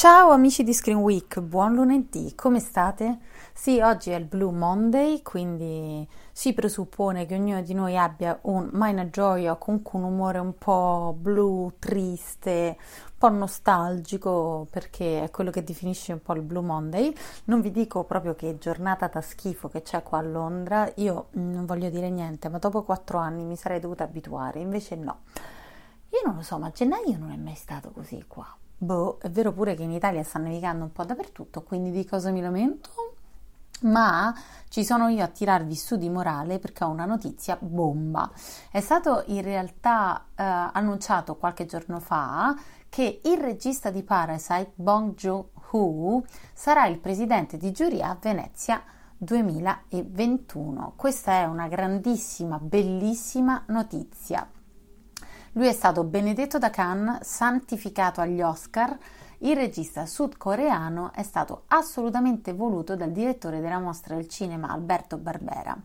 Ciao amici di Screen Week, buon lunedì, come state? Sì, oggi è il Blue Monday, quindi si presuppone che ognuno di noi abbia un Mina Gioia, comunque un umore un po' blu, triste, un po' nostalgico, perché è quello che definisce un po' il Blue Monday. Non vi dico proprio che giornata da schifo che c'è qua a Londra, io non voglio dire niente, ma dopo quattro anni mi sarei dovuta abituare, invece no. Io non lo so, ma gennaio non è mai stato così qua. Boh, è vero pure che in Italia sta nevicando un po' dappertutto, quindi di cosa mi lamento? Ma ci sono io a tirarvi su di morale perché ho una notizia bomba. È stato in realtà eh, annunciato qualche giorno fa che il regista di Parasite, Bong Joon-ho, sarà il presidente di giuria a Venezia 2021. Questa è una grandissima, bellissima notizia. Lui è stato benedetto da Cannes, santificato agli Oscar. Il regista sudcoreano è stato assolutamente voluto dal direttore della mostra del cinema Alberto Barbera,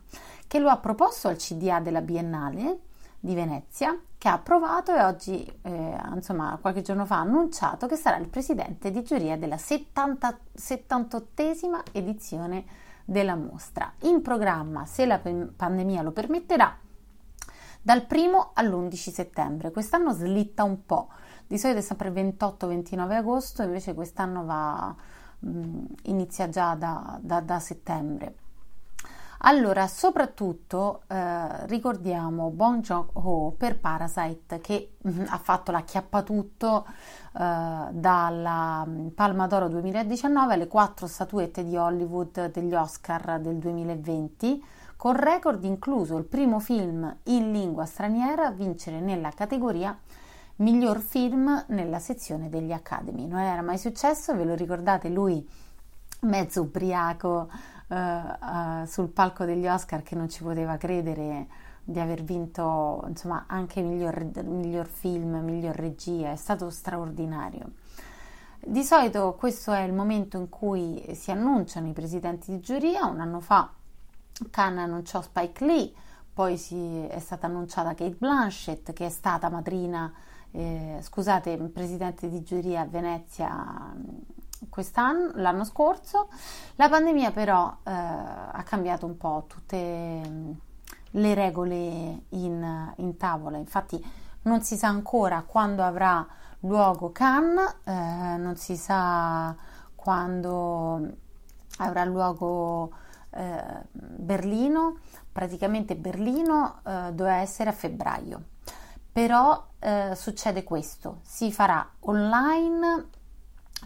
che lo ha proposto al CDA della Biennale di Venezia, che ha approvato e oggi, eh, insomma, qualche giorno fa ha annunciato che sarà il presidente di giuria della 70, 78esima edizione della mostra. In programma, se la pandemia lo permetterà, dal 1 all'11 settembre. Quest'anno slitta un po', di solito è sempre 28-29 agosto, invece quest'anno va, mh, inizia già da, da, da, settembre. Allora, soprattutto eh, ricordiamo Bong Joon-ho per Parasite che mh, ha fatto la chiappatutto eh, dalla Palma d'Oro 2019 alle quattro statuette di Hollywood degli Oscar del 2020 con record incluso il primo film in lingua straniera a vincere nella categoria miglior film nella sezione degli Academy. Non era mai successo, ve lo ricordate lui mezzo ubriaco uh, uh, sul palco degli Oscar che non ci poteva credere di aver vinto insomma anche miglior, miglior film, miglior regia, è stato straordinario. Di solito questo è il momento in cui si annunciano i presidenti di giuria, un anno fa Cannes annunciò Spike Lee, poi si, è stata annunciata Kate Blanchett che è stata madrina, eh, scusate, presidente di giuria a Venezia mm, quest'anno, l'anno scorso. La pandemia però eh, ha cambiato un po' tutte mm, le regole in, in, tavola, infatti non si sa ancora quando avrà luogo Cannes, eh, non si sa quando avrà luogo eh, Berlino, praticamente Berlino eh, doveva essere a febbraio, però eh, succede questo, si farà online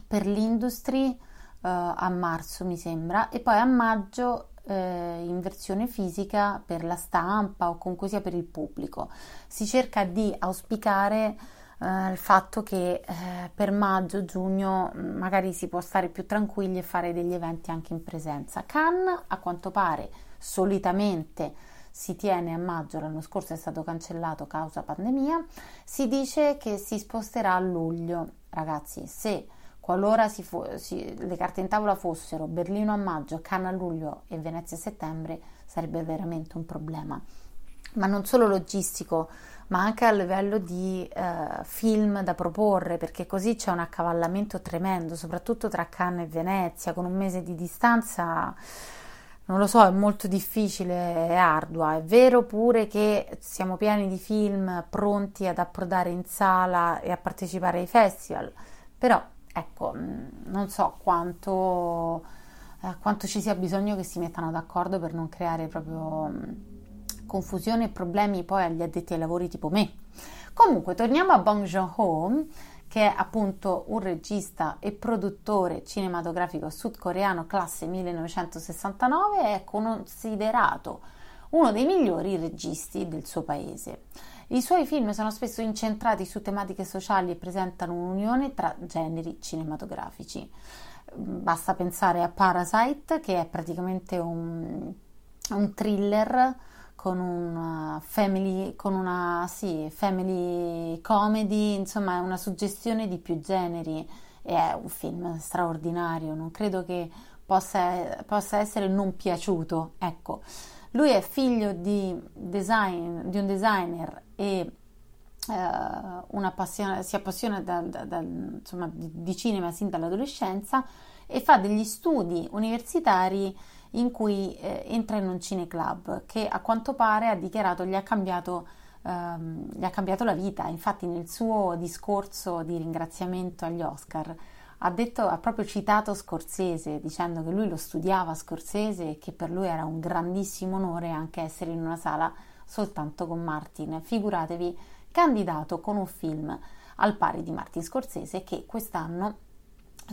per l'industry eh, a marzo mi sembra e poi a maggio eh, in versione fisica per la stampa o comunque sia per il pubblico. Si cerca di auspicare eh, il fatto che eh, per maggio, giugno mm, magari si può stare più tranquilli e fare degli eventi anche in presenza. Cannes a quanto pare solitamente si tiene a maggio, l'anno scorso è stato cancellato causa pandemia, si dice che si sposterà a luglio. Ragazzi, se qualora si fo- si, le carte in tavola fossero Berlino a maggio, Cannes a luglio e Venezia a settembre, sarebbe veramente un problema. Ma non solo logistico, ma anche a livello di eh, film da proporre, perché così c'è un accavallamento tremendo, soprattutto tra Cannes e Venezia, con un mese di distanza. Non lo so, è molto difficile, è ardua. È vero pure che siamo pieni di film pronti ad approdare in sala e a partecipare ai festival, però ecco, mm, non so quanto, eh, quanto ci sia bisogno che si mettano d'accordo per non creare proprio mm, confusione e problemi poi agli addetti ai lavori tipo me. Comunque, torniamo a Bong Joon-ho, che è appunto un regista e produttore cinematografico sudcoreano classe 1969 e è considerato uno dei migliori registi del suo paese. I suoi film sono spesso incentrati su tematiche sociali e presentano un'unione tra generi cinematografici. Basta pensare a Parasite, che è praticamente un, un thriller con una family, con una sì, family comedy, insomma è una suggestione di più generi. È un film straordinario, non credo che possa, possa essere non piaciuto. Ecco, lui è figlio di, design, di un designer e uh, si appassiona da, da, da, insomma, di cinema sin dall'adolescenza e fa degli studi universitari in cui eh, entra in un cineclub che a quanto pare ha dichiarato gli ha cambiato, ehm, gli ha cambiato la vita. Infatti nel suo discorso di ringraziamento agli Oscar ha, detto, ha proprio citato Scorsese dicendo che lui lo studiava Scorsese e che per lui era un grandissimo onore anche essere in una sala soltanto con Martin. Figuratevi, candidato con un film al pari di Martin Scorsese che quest'anno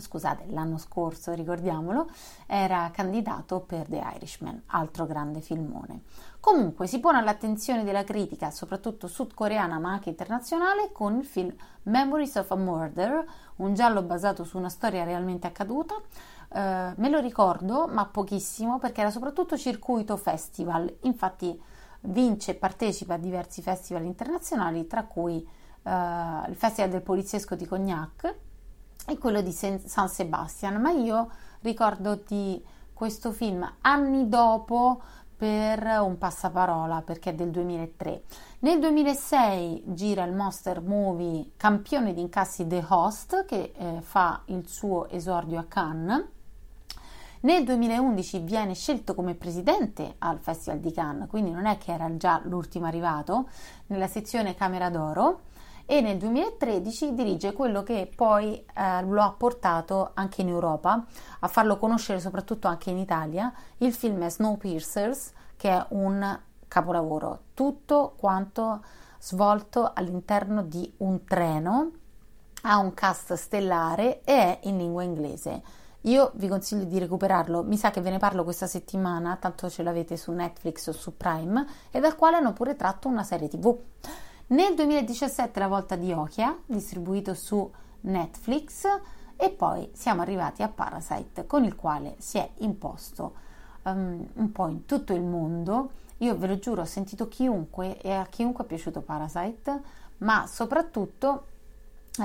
scusate, l'anno scorso, ricordiamolo, era candidato per The Irishman, altro grande filmone. Comunque si pone all'attenzione della critica, soprattutto sudcoreana ma anche internazionale, con il film Memories of a Murder, un giallo basato su una storia realmente accaduta. Uh, me lo ricordo, ma pochissimo, perché era soprattutto circuito festival, infatti vince e partecipa a diversi festival internazionali, tra cui uh, il Festival del Poliziesco di Cognac, e quello di San Sebastian, ma io ricordo di questo film anni dopo per un passaparola perché è del 2003. Nel 2006 gira il monster movie campione di incassi The Host che eh, fa il suo esordio a Cannes. Nel 2011 viene scelto come presidente al Festival di Cannes, quindi non è che era già l'ultimo arrivato, nella sezione Camera d'Oro e nel 2013 dirige quello che poi eh, lo ha portato anche in Europa a farlo conoscere soprattutto anche in Italia. Il film Snowpiercers che è un capolavoro, tutto quanto svolto all'interno di un treno, ha un cast stellare e è in lingua inglese. Io vi consiglio di recuperarlo, mi sa che ve ne parlo questa settimana, tanto ce l'avete su Netflix o su Prime, e dal quale hanno pure tratto una serie TV. Nel 2017 la volta di Okia, distribuito su Netflix, e poi siamo arrivati a Parasite, con il quale si è imposto um, un po' in tutto il mondo. Io ve lo giuro, ho sentito chiunque e a chiunque è piaciuto Parasite, ma soprattutto uh,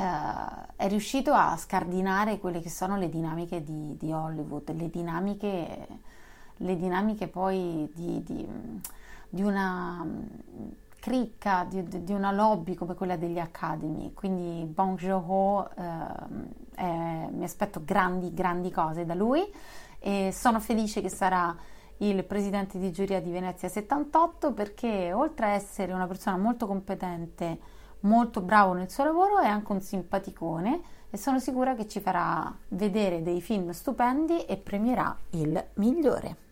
è riuscito a scardinare quelle che sono le dinamiche di, di Hollywood, le dinamiche, le dinamiche poi di, di, di una cricca di, di, una lobby come quella degli Academy, quindi Bong Joon-ho, eh, mi aspetto grandi, grandi cose da lui e sono felice che sarà il presidente di giuria di Venezia 78 perché oltre a essere una persona molto competente, molto bravo nel suo lavoro, è anche un simpaticone e sono sicura che ci farà vedere dei film stupendi e premierà il migliore.